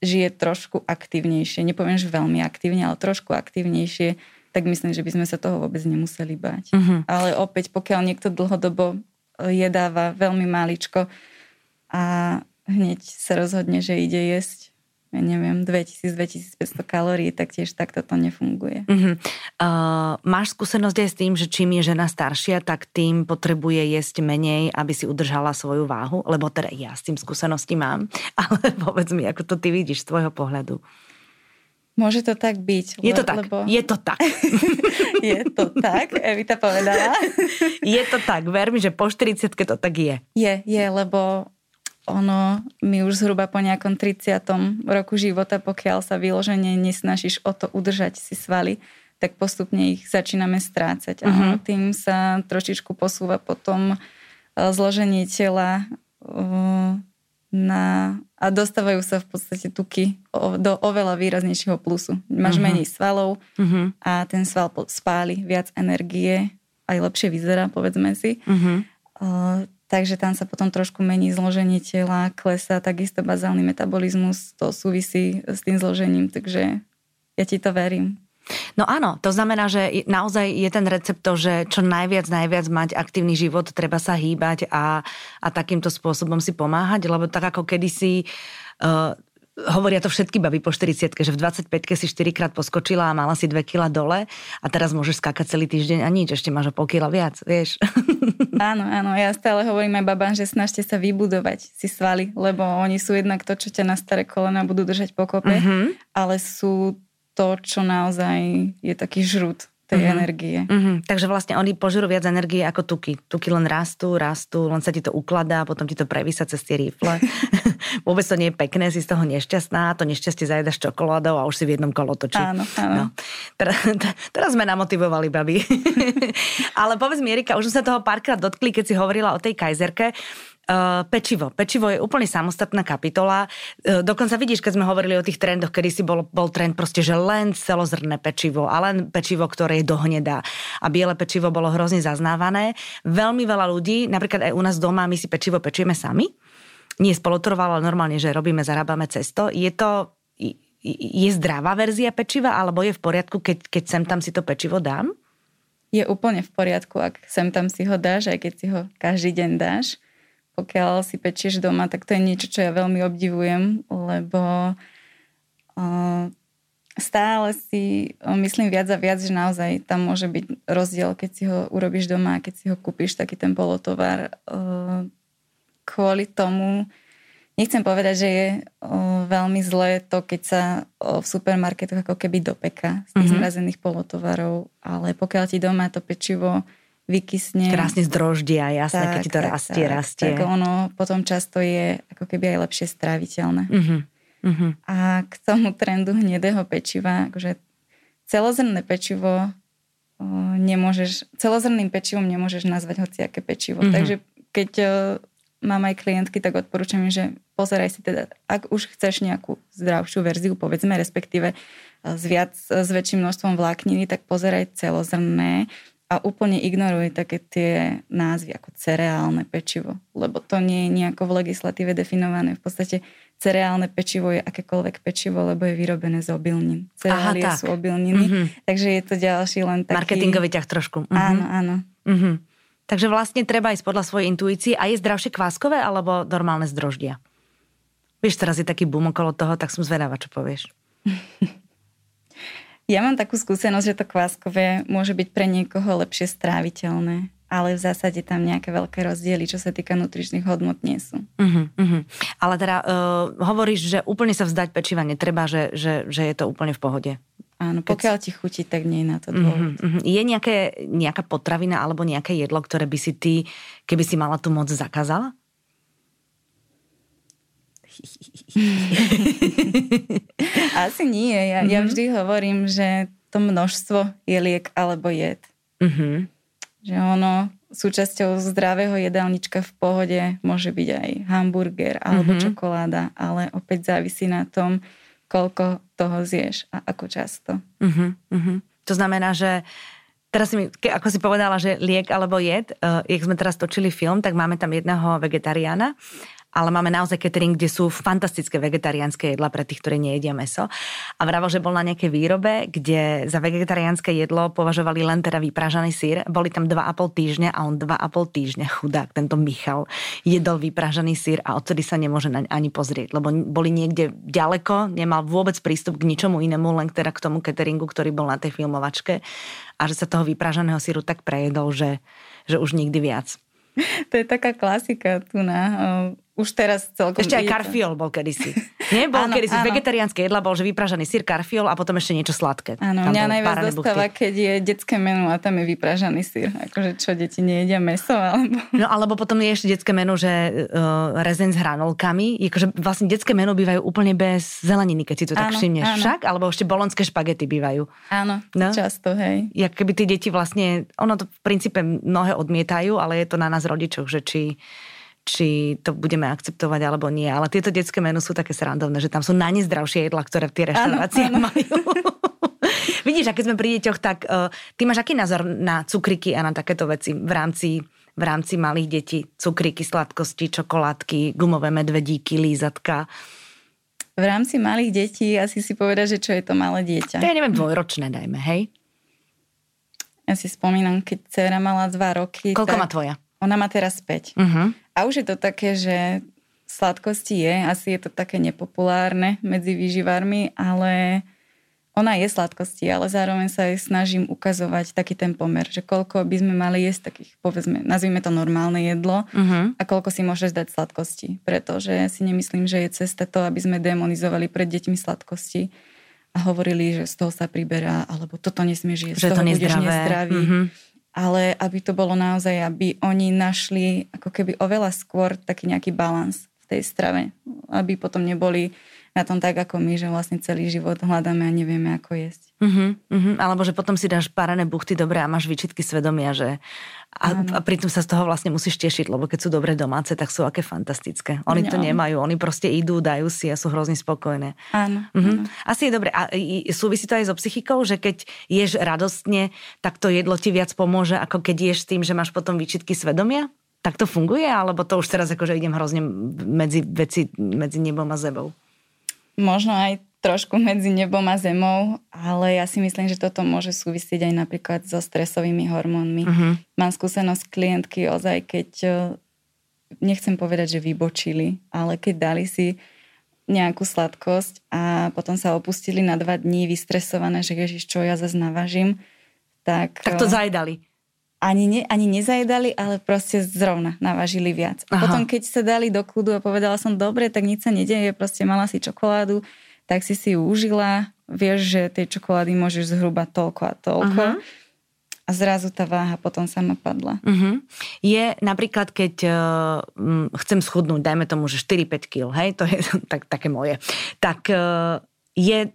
žije trošku aktívnejšie, nepoviem, že veľmi aktívne, ale trošku aktívnejšie, tak myslím, že by sme sa toho vôbec nemuseli bať. Uh-huh. Ale opäť, pokiaľ niekto dlhodobo jedáva veľmi maličko a hneď sa rozhodne, že ide jesť ja neviem, 2000-2500 kalórií, tak tiež takto to nefunguje. Uh-huh. Uh, máš skúsenosť aj s tým, že čím je žena staršia, tak tým potrebuje jesť menej, aby si udržala svoju váhu? Lebo teda ja s tým skúsenosti mám, ale povedz mi, ako to ty vidíš z tvojho pohľadu. Môže to tak byť. Je to tak. Lebo... Je to tak. je to tak, Evita povedala. je to tak, ver mi, že po 40 to tak je. Je, je, lebo ono, my už zhruba po nejakom 30. roku života, pokiaľ sa vyloženie nesnažíš o to udržať si svaly, tak postupne ich začíname strácať. A mhm. tým sa trošičku posúva potom e, zloženie tela na, a dostávajú sa v podstate tuky do oveľa výraznejšieho plusu. Máš uh-huh. menej svalov uh-huh. a ten sval spáli viac energie, aj lepšie vyzerá, povedzme si. Uh-huh takže tam sa potom trošku mení zloženie tela, klesá takisto bazálny metabolizmus, to súvisí s tým zložením, takže ja ti to verím. No áno, to znamená, že naozaj je ten recept to, že čo najviac, najviac mať aktívny život, treba sa hýbať a, a takýmto spôsobom si pomáhať, lebo tak ako kedysi uh, hovoria to všetky baby po 40 že v 25 si 4 krát poskočila a mala si 2 kg dole a teraz môžeš skákať celý týždeň a nič, ešte máš o pol kila viac, vieš. Áno, áno, ja stále hovorím aj babám, že snažte sa vybudovať si svaly, lebo oni sú jednak to, čo ťa na staré kolena budú držať pokope, uh-huh. ale sú to, čo naozaj je taký žrut tej uh-huh. energie. Uh-huh. Takže vlastne oni požerú viac energie ako tuky. Tuky len rastú, rastú, len sa ti to ukladá, potom ti to prevísa cez tie rifle. Vôbec to nie je pekné, si z toho nešťastná, to nešťastie zajedaš čokoládou a už si v jednom kolotočí. Áno, áno. No. Teraz, teraz sme namotivovali, babi. Ale povedz mi, Erika, už sme sa toho párkrát dotkli, keď si hovorila o tej kajzerke. Uh, pečivo. Pečivo je úplne samostatná kapitola. Uh, dokonca vidíš, keď sme hovorili o tých trendoch, kedy si bol, bol trend proste, že len celozrné pečivo a len pečivo, ktoré je dohnedá. A biele pečivo bolo hrozne zaznávané. Veľmi veľa ľudí, napríklad aj u nás doma, my si pečivo pečíme sami. Nie spolotroval, ale normálne, že robíme, zarábame cesto. Je to, je zdravá verzia pečiva, alebo je v poriadku, keď, keď sem tam si to pečivo dám? Je úplne v poriadku, ak sem tam si ho dáš, aj keď si ho každý deň dáš pokiaľ si pečieš doma, tak to je niečo, čo ja veľmi obdivujem, lebo uh, stále si myslím viac a viac, že naozaj tam môže byť rozdiel, keď si ho urobíš doma a keď si ho kúpiš taký ten polotovar. Uh, kvôli tomu nechcem povedať, že je uh, veľmi zlé to, keď sa uh, v supermarketoch ako keby dopeka z tých mm-hmm. zmrazených polotovarov, ale pokiaľ ti doma to pečivo vykysne. Krásne zdroždia, jasné, tak, keď ti to tak, rastie, tak, rastie. Tak ono potom často je ako keby aj lepšie stráviteľné. Uh-huh. Uh-huh. A k tomu trendu hnedého pečiva, akože celozrnné pečivo o, nemôžeš, celozrným pečivom nemôžeš nazvať hociaké pečivo. Uh-huh. Takže keď o, mám aj klientky, tak odporúčam, že pozeraj si teda, ak už chceš nejakú zdravšiu verziu, povedzme, respektíve s, viac, s väčším množstvom vlákniny, tak pozeraj celozrné a úplne ignoruje také tie názvy ako cereálne pečivo, lebo to nie je nejako v legislatíve definované. V podstate cereálne pečivo je akékoľvek pečivo, lebo je vyrobené z obilnín. Cereálie Aha, sú obilniny, mm-hmm. takže je to ďalší len taký... Marketingový ťah trošku. Mm-hmm. Áno, áno. Mm-hmm. Takže vlastne treba ísť podľa svojej intuície a je zdravšie kváskové alebo normálne zdroždia? Vieš, teraz je taký boom okolo toho, tak som zvedavá, čo povieš. Ja mám takú skúsenosť, že to kváskové môže byť pre niekoho lepšie stráviteľné, ale v zásade tam nejaké veľké rozdiely, čo sa týka nutričných hodnot, nie sú. Uh-huh, uh-huh. Ale teda uh, hovoríš, že úplne sa vzdať pečiva netreba, že, že, že je to úplne v pohode. Áno, pokiaľ ti chutí, tak nie je na to dôvod. Uh-huh, uh-huh. Je nejaké, nejaká potravina alebo nejaké jedlo, ktoré by si ty, keby si mala tú moc, zakázala? Asi nie. Ja, mm-hmm. ja mhm. vždy hovorím, že to množstvo je liek alebo jed. Mm-hmm. Že ono súčasťou zdravého jedálnička v pohode môže byť aj hamburger alebo mm-hmm. čokoláda, ale opäť závisí na tom, koľko toho zješ a ako často. Mm-hmm. To znamená, že teraz si mi, ako si povedala, že liek alebo jed, uh, jak sme teraz točili film, tak máme tam jedného vegetariána ale máme naozaj catering, kde sú fantastické vegetariánske jedla pre tých, ktorí nejedia meso. A vravel, že bol na nejakej výrobe, kde za vegetariánske jedlo považovali len teda vypražaný sír. Boli tam 2,5 týždňa a on 2,5 týždňa chudák, tento Michal, jedol vypražaný sír a odtedy sa nemôže naň ani pozrieť, lebo boli niekde ďaleko, nemal vôbec prístup k ničomu inému, len teda k tomu cateringu, ktorý bol na tej filmovačke a že sa toho vypražaného síru tak prejedol, že, že už nikdy viac. To je taká klasika tu na už teraz celkom... Ešte aj karfiol bol kedysi. Nie? Bol áno, kedysi áno. vegetariánske jedla, bol, že vypražaný sír, karfiol a potom ešte niečo sladké. Áno, mňa najviac dostáva, buchty. keď je detské menu a tam je vypražaný sír. Akože čo, deti nejedia meso? Alebo... No alebo potom je ešte detské menu, že uh, rezeň s hranolkami. Akože vlastne detské menu bývajú úplne bez zeleniny, keď si to tak áno, všimneš. Áno. Však? Alebo ešte bolonské špagety bývajú. Áno, no? často, hej. Jak keby tí deti vlastne, ono to v princípe mnohé odmietajú, ale je to na nás rodičoch, že či či to budeme akceptovať alebo nie. Ale tieto detské menu sú také srandovné, že tam sú najnezdravšie jedla, ktoré tie reštaurácie majú. Vidíš, a keď sme pri deťoch, tak uh, ty máš aký názor na cukriky a na takéto veci v rámci, v rámci malých detí? Cukriky, sladkosti, čokoládky, gumové medvedíky, lízatka. V rámci malých detí asi si povedať, že čo je to malé dieťa. To ja neviem, dvojročné dajme, hej? Ja si spomínam, keď dcera mala dva roky. Koľko tak... má tvoja? Ona má teraz 5. Uh-huh. A už je to také, že sladkosti je, asi je to také nepopulárne medzi výživármi, ale ona je sladkosti, ale zároveň sa aj snažím ukazovať taký ten pomer, že koľko by sme mali jesť takých, povedzme, nazvime to normálne jedlo uh-huh. a koľko si môžeš dať sladkosti. Pretože si nemyslím, že je cesta to, aby sme demonizovali pred deťmi sladkosti a hovorili, že z toho sa priberá, alebo toto nesmieš jesť, že to budeš nezdravý. Uh-huh ale aby to bolo naozaj, aby oni našli ako keby oveľa skôr taký nejaký balans v tej strave, aby potom neboli na tom tak ako my, že vlastne celý život hľadáme a nevieme ako jesť. Uh-huh, uh-huh. Alebo že potom si dáš parené buchty dobre a máš výčitky svedomia, že a, a pritom sa z toho vlastne musíš tešiť, lebo keď sú dobre domáce, tak sú aké fantastické. Oni no. to nemajú, oni proste idú, dajú si a sú hrozne spokojné. Áno, uh-huh. áno. Asi je dobre. A súvisí to aj so psychikou, že keď ješ radostne, tak to jedlo ti viac pomôže, ako keď ješ tým, že máš potom výčitky svedomia? Tak to funguje? Alebo to už teraz akože idem hrozne medzi veci, medzi nebom a zebou? Možno aj trošku medzi nebom a zemou, ale ja si myslím, že toto môže súvisieť aj napríklad so stresovými hormónmi. Uh-huh. Mám skúsenosť klientky ozaj, keď e, nechcem povedať, že vybočili, ale keď dali si nejakú sladkosť a potom sa opustili na dva dní vystresované, že ježiš, čo ja zase navažím, tak... Tak to e, zajedali ani, ne, ani nezajedali, ale proste zrovna navažili viac. A Aha. potom, keď sa dali do kľudu a povedala som, dobre, tak nič sa nedeje, proste mala si čokoládu, tak si si ju užila, vieš, že tej čokolády môžeš zhruba toľko a toľko. Aha. A zrazu tá váha potom sama padla. Uh-huh. Je napríklad, keď uh, chcem schudnúť, dajme tomu, že 4-5 kg, hej, to je tak, také moje, tak uh, je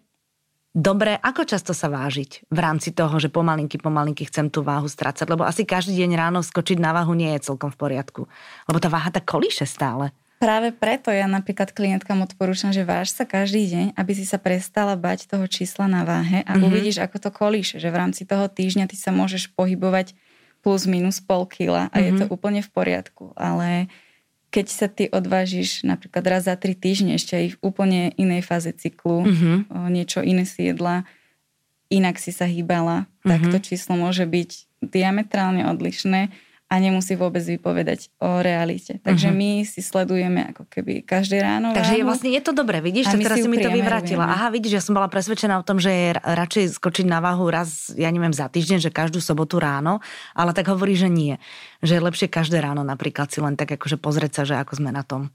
dobre, ako často sa vážiť v rámci toho, že pomalinky, pomalinky chcem tú váhu strácať, lebo asi každý deň ráno skočiť na váhu nie je celkom v poriadku, lebo tá váha tak kolíše stále. Práve preto ja napríklad klientkám odporúčam, že váž sa každý deň, aby si sa prestala bať toho čísla na váhe a mm-hmm. uvidíš, ako to kolíše, že v rámci toho týždňa ty sa môžeš pohybovať plus minus pol kila a mm-hmm. je to mhm. úplne v poriadku. Ale keď sa ty odvážiš napríklad raz za tri týždne ešte aj v úplne inej fáze cyklu, mm-hmm. o niečo iné si jedla, inak si sa hýbala, mm-hmm. tak to číslo môže byť diametrálne odlišné a nemusí vôbec vypovedať o realite. Takže uh-huh. my si sledujeme ako keby každé ráno. Takže je vlastne je to dobré, vidíš, tak teraz si mi to vyvratila. Aha, vidíš, ja som bola presvedčená o tom, že je radšej skočiť na váhu raz, ja neviem, za týždeň, že každú sobotu ráno, ale tak hovorí, že nie. Že je lepšie každé ráno napríklad si len tak akože pozrieť sa, že ako sme na tom.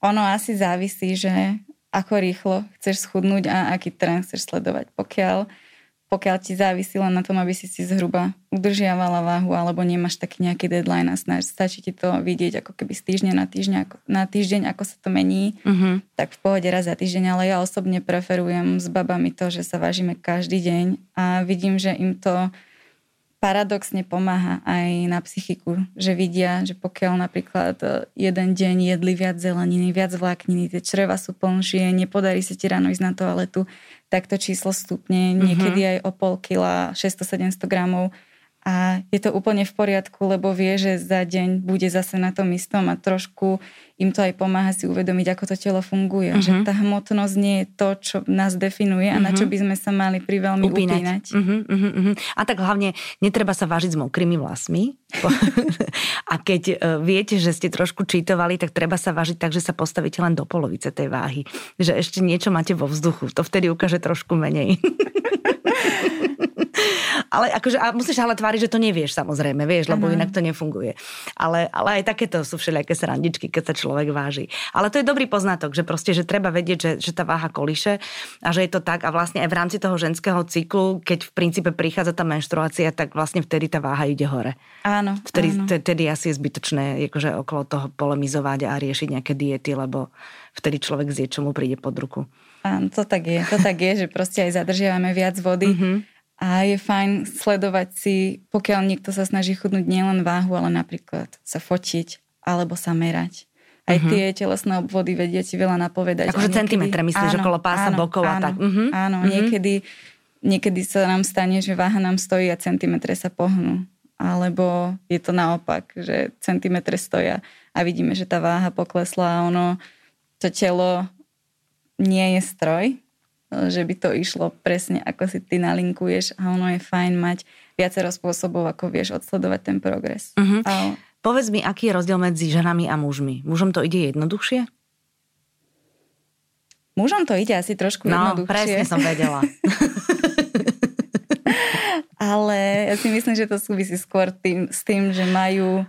Ono asi závisí, že ako rýchlo chceš schudnúť a aký trend chceš sledovať. Pokiaľ pokiaľ ti závisí len na tom, aby si si zhruba udržiavala váhu alebo nemáš taký nejaký deadline a snaž, stačí ti to vidieť ako keby z týždňa na týždeň, ako, na týždeň, ako sa to mení, uh-huh. tak v pohode raz za týždeň, ale ja osobne preferujem s babami to, že sa vážime každý deň a vidím, že im to paradoxne pomáha aj na psychiku, že vidia, že pokiaľ napríklad e, jeden deň jedli viac zeleniny, viac vlákniny, tie čreva sú plnšie, nepodarí sa ti ráno ísť na toaletu, tak to číslo stupne, mm-hmm. niekedy aj o pol kila, 600-700 gramov a je to úplne v poriadku, lebo vie, že za deň bude zase na tom istom a trošku im to aj pomáha si uvedomiť, ako to telo funguje. Uh-huh. Že tá hmotnosť nie je to, čo nás definuje a uh-huh. na čo mhm. by sme sa mali pri veľmi upínať. upínať. Uh-huh, uh-huh, uh-huh. A tak hlavne netreba sa vážiť s mokrými vlasmi. a keď uh, viete, že ste trošku čítovali, tak treba sa vážiť tak, že sa postavíte len do polovice tej váhy. Že ešte niečo máte vo vzduchu. To vtedy ukáže trošku menej. ale akože, a musíš ale tváriť, že to nevieš samozrejme, vieš, lebo uh-huh. inak to nefunguje. Ale, ale aj takéto sú všelijaké srandičky, keď sa človek váži. Ale to je dobrý poznatok, že proste, že treba vedieť, že, že tá váha koliše a že je to tak a vlastne aj v rámci toho ženského cyklu, keď v princípe prichádza tá menštruácia, tak vlastne vtedy tá váha ide hore. Áno. Vtedy, áno. vtedy asi je zbytočné akože okolo toho polemizovať a riešiť nejaké diety, lebo vtedy človek zje, čo mu príde pod ruku. Áno, to tak je. To tak je, že proste aj zadržiavame viac vody. Mm-hmm a je fajn sledovať si, pokiaľ niekto sa snaží chudnúť nielen váhu, ale napríklad sa fotiť alebo sa merať. Aj uh-huh. tie telesné obvody vedia ti veľa napovedať. Akože centimetre myslíš, áno, okolo pása, áno, bokov a tak. Uh-huh. Áno, uh-huh. niekedy, niekedy sa nám stane, že váha nám stojí a centimetre sa pohnú. Alebo je to naopak, že centimetre stoja a vidíme, že tá váha poklesla a ono, to telo nie je stroj, že by to išlo presne ako si ty nalinkuješ a ono je fajn mať viacero spôsobov, ako vieš odsledovať ten progres. Uh-huh. A... Povedz mi, aký je rozdiel medzi ženami a mužmi? Mužom to ide jednoduchšie? Mužom to ide asi trošku no, jednoduchšie. presne som vedela. Ale ja si myslím, že to súvisí skôr tým, s tým, že majú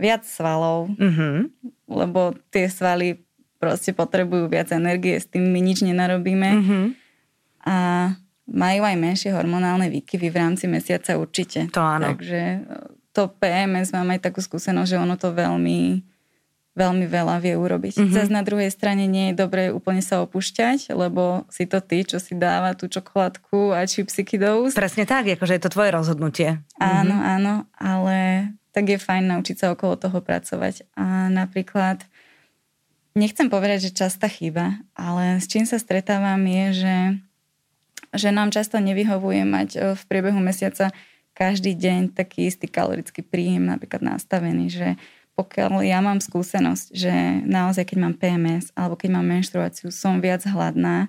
viac svalov, uh-huh. lebo tie svaly proste potrebujú viac energie, s tým my nič nenarobíme. Mm-hmm. A majú aj menšie hormonálne výkyvy v rámci mesiaca určite. To áno. Takže e, to PMS mám aj takú skúsenosť, že ono to veľmi, veľmi veľa vie urobiť. Mm-hmm. Zas na druhej strane nie je dobré úplne sa opúšťať, lebo si to ty, čo si dáva tú čokoládku a čipsiky do úst. Presne tak, akože je to tvoje rozhodnutie. Áno, mm-hmm. áno, ale tak je fajn naučiť sa okolo toho pracovať. A napríklad nechcem povedať, že častá chyba, ale s čím sa stretávam je, že, že nám často nevyhovuje mať e, v priebehu mesiaca každý deň taký istý kalorický príjem napríklad nastavený, že pokiaľ ja mám skúsenosť, že naozaj keď mám PMS alebo keď mám menštruáciu, som viac hladná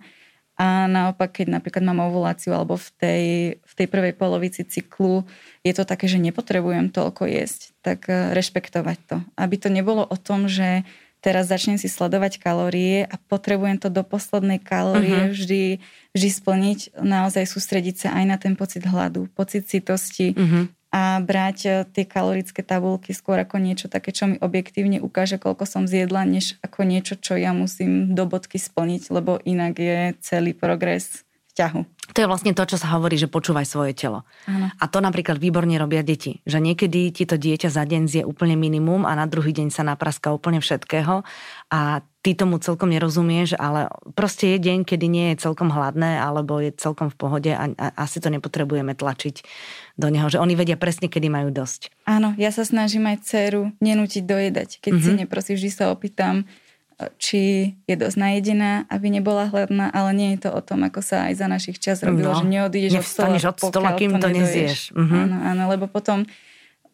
a naopak, keď napríklad mám ovuláciu alebo v tej, v tej prvej polovici cyklu je to také, že nepotrebujem toľko jesť, tak e, rešpektovať to. Aby to nebolo o tom, že teraz začnem si sledovať kalórie a potrebujem to do poslednej kalórie uh-huh. vždy, vždy splniť, naozaj sústrediť sa aj na ten pocit hladu, pocit citosti uh-huh. a brať eh, tie kalorické tabulky skôr ako niečo také, čo mi objektívne ukáže, koľko som zjedla, než ako niečo, čo ja musím do bodky splniť, lebo inak je celý progres ťahu. To je vlastne to, čo sa hovorí, že počúvaj svoje telo. Ano. A to napríklad výborne robia deti. Že niekedy ti to dieťa za deň zje úplne minimum a na druhý deň sa napraska úplne všetkého a ty tomu celkom nerozumieš, ale proste je deň, kedy nie je celkom hladné alebo je celkom v pohode a, a asi to nepotrebujeme tlačiť do neho, že oni vedia presne, kedy majú dosť. Áno, ja sa snažím aj dceru nenútiť dojedať. Keď mm-hmm. si mhm. neprosím, vždy sa opýtam, či je dosť najedená, aby nebola hladná, ale nie je to o tom, ako sa aj za našich čas robilo, no, že neodídeš od stola, od stola, kým to nezieš. Uh-huh. Áno, áno, lebo potom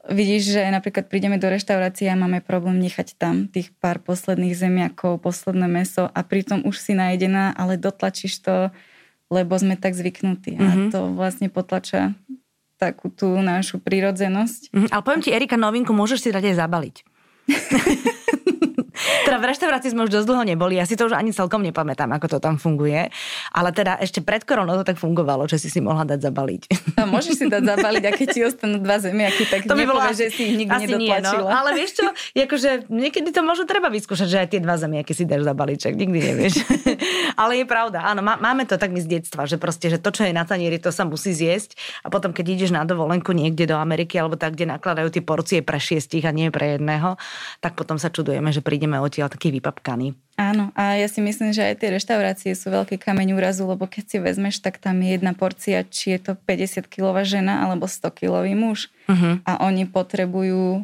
vidíš, že napríklad prídeme do reštaurácie a máme problém nechať tam tých pár posledných zemiakov, posledné meso a pritom už si najedená, ale dotlačíš to, lebo sme tak zvyknutí. Uh-huh. A mhm. to vlastne potlača takú tú našu prírodzenosť. Uh-huh. Ale poviem ti, Erika, novinku môžeš si dať aj zabaliť. teda v reštaurácii sme už dosť dlho neboli, ja si to už ani celkom nepamätám, ako to tam funguje. Ale teda ešte pred koronou to tak fungovalo, že si si mohla dať zabaliť. No, môžeš si dať zabaliť, a keď ti ostanú dva zemiaky, tak to by bolo že si ich nikdy nedotlačila. Nie, no. Ale vieš čo, akože niekedy to možno treba vyskúšať, že aj tie dva zemiaky si dáš zabaliť, čak nikdy nevieš. Ale je pravda, áno, máme to tak my z detstva, že proste, že to, čo je na tanieri, to sa musí zjesť a potom, keď ideš na dovolenku niekde do Ameriky alebo tak, kde nakladajú tie porcie pre šiestich a nie pre jedného, tak potom sa čudujeme, že prídeme odtiaľ taký vypapkaný. Áno, a ja si myslím, že aj tie reštaurácie sú veľký kameň úrazu, lebo keď si vezmeš, tak tam je jedna porcia, či je to 50-kilová žena alebo 100-kilový muž. Uh-huh. A oni potrebujú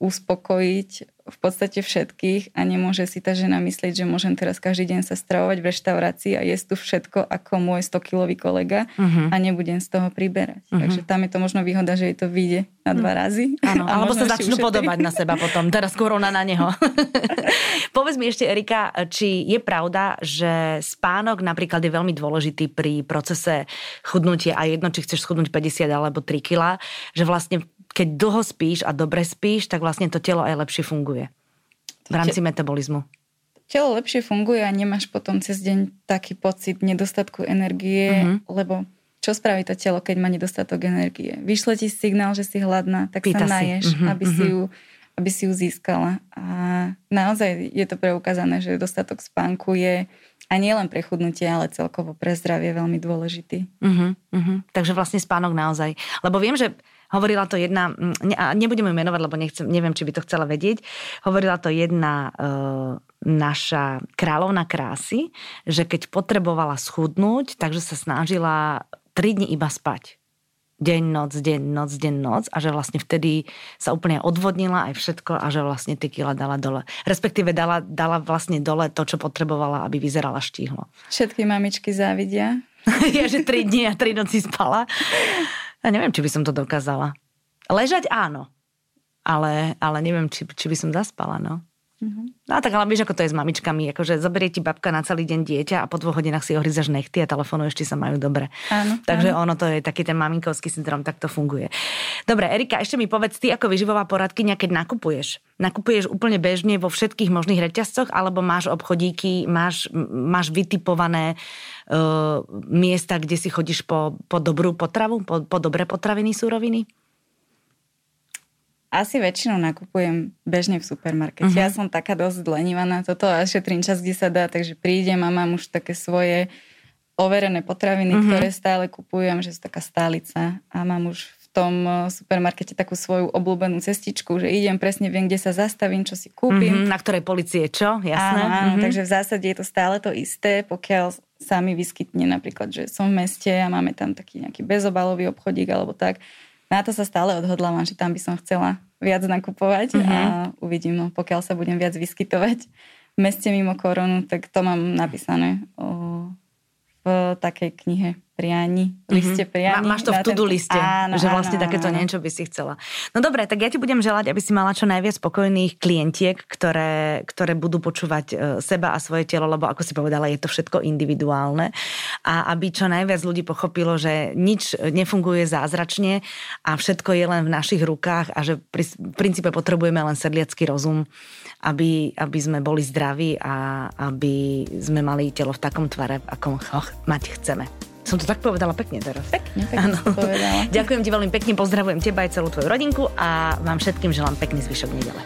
uspokojiť v podstate všetkých a nemôže si tá žena myslieť, že môžem teraz každý deň sa stravovať v reštaurácii a jesť tu všetko ako môj 100-kilový kolega uh-huh. a nebudem z toho priberať. Uh-huh. Takže tam je to možno výhoda, že jej to vyjde na dva razy. Áno, alebo sa začnú podobať na seba potom. Teraz korona na neho. Povedz mi ešte, Erika, či je pravda, že spánok napríklad je veľmi dôležitý pri procese chudnutia a jedno, či chceš schudnúť 50 alebo 3 kg, že vlastne keď dlho spíš a dobre spíš, tak vlastne to telo aj lepšie funguje v rámci metabolizmu. Telo lepšie funguje a nemáš potom cez deň taký pocit nedostatku energie, uh-huh. lebo čo spraví to telo, keď má nedostatok energie? Vyšle ti signál, že si hladná, tak Pýta sa naješ, uh-huh, aby, uh-huh. Si ju, aby si ju získala. A naozaj je to preukázané, že dostatok spánku je a nie len pre chudnutie, ale celkovo pre zdravie veľmi dôležitý. Uh-huh, uh-huh. Takže vlastne spánok naozaj. Lebo viem, že Hovorila to jedna, a nebudem ju menovať, lebo nechcem, neviem, či by to chcela vedieť. Hovorila to jedna e, naša kráľovna krásy, že keď potrebovala schudnúť, takže sa snažila 3 dni iba spať deň, noc, deň, noc, deň, noc a že vlastne vtedy sa úplne odvodnila aj všetko a že vlastne tie kila dala dole. Respektíve dala, dala vlastne dole to, čo potrebovala, aby vyzerala štíhlo. Všetky mamičky závidia. ja, že 3 dni a 3 noci spala. Ja neviem, či by som to dokázala. Ležať áno, ale, ale neviem, či, či by som zaspala, no. Mm-hmm. No tak ale vieš, ako to je s mamičkami, akože zoberie ti babka na celý deň dieťa a po dvoch hodinách si ohryzaš nechty a telefonuješ, či sa majú dobre. Áno, Takže áno. ono to je taký ten maminkovský syndrom, tak to funguje. Dobre, Erika, ešte mi povedz, ty ako vyživová poradkynia, keď nakupuješ, nakupuješ úplne bežne vo všetkých možných reťazcoch, alebo máš obchodíky, máš, máš vytipované uh, miesta, kde si chodíš po, po dobrú potravu, po, po dobré potraviny, súroviny? Asi väčšinou nakupujem bežne v supermarkete. Uh-huh. Ja som taká dosť lenivá na toto a šetrím čas, kde sa dá, takže prídem a mám už také svoje overené potraviny, uh-huh. ktoré stále kupujem, že sú taká stálica a mám už v tom eh, supermarkete takú svoju obľúbenú cestičku, že idem, presne viem, kde sa zastavím, čo si kúpim. Uh-huh. Na ktorej policie čo? Jasné. Áno, uh-huh. takže v zásade je to stále to isté, pokiaľ sa mi vyskytne napríklad, že som v meste a máme tam taký nejaký bezobalový obchodík alebo tak, na to sa stále odhodlávam, že tam by som chcela viac nakupovať uh-huh. a uvidím, no, pokiaľ sa budem viac vyskytovať v meste mimo koronu, tak to mám napísané o, v takej knihe priani, mhm. liste priani. Má, máš to v tudu liste, áno, že vlastne áno, takéto áno. niečo by si chcela. No dobre, tak ja ti budem želať, aby si mala čo najviac spokojných klientiek, ktoré, ktoré budú počúvať e, seba a svoje telo, lebo ako si povedala, je to všetko individuálne a aby čo najviac ľudí pochopilo, že nič nefunguje zázračne a všetko je len v našich rukách a že v princípe potrebujeme len sedliacký rozum, aby, aby sme boli zdraví a aby sme mali telo v takom tvare, akom mať chceme. Som to tak povedala pekne teraz. Pekne, pekne povedala. Ďakujem ti veľmi pekne, pozdravujem teba aj celú tvoju rodinku a vám všetkým želám pekný zvyšok nedele.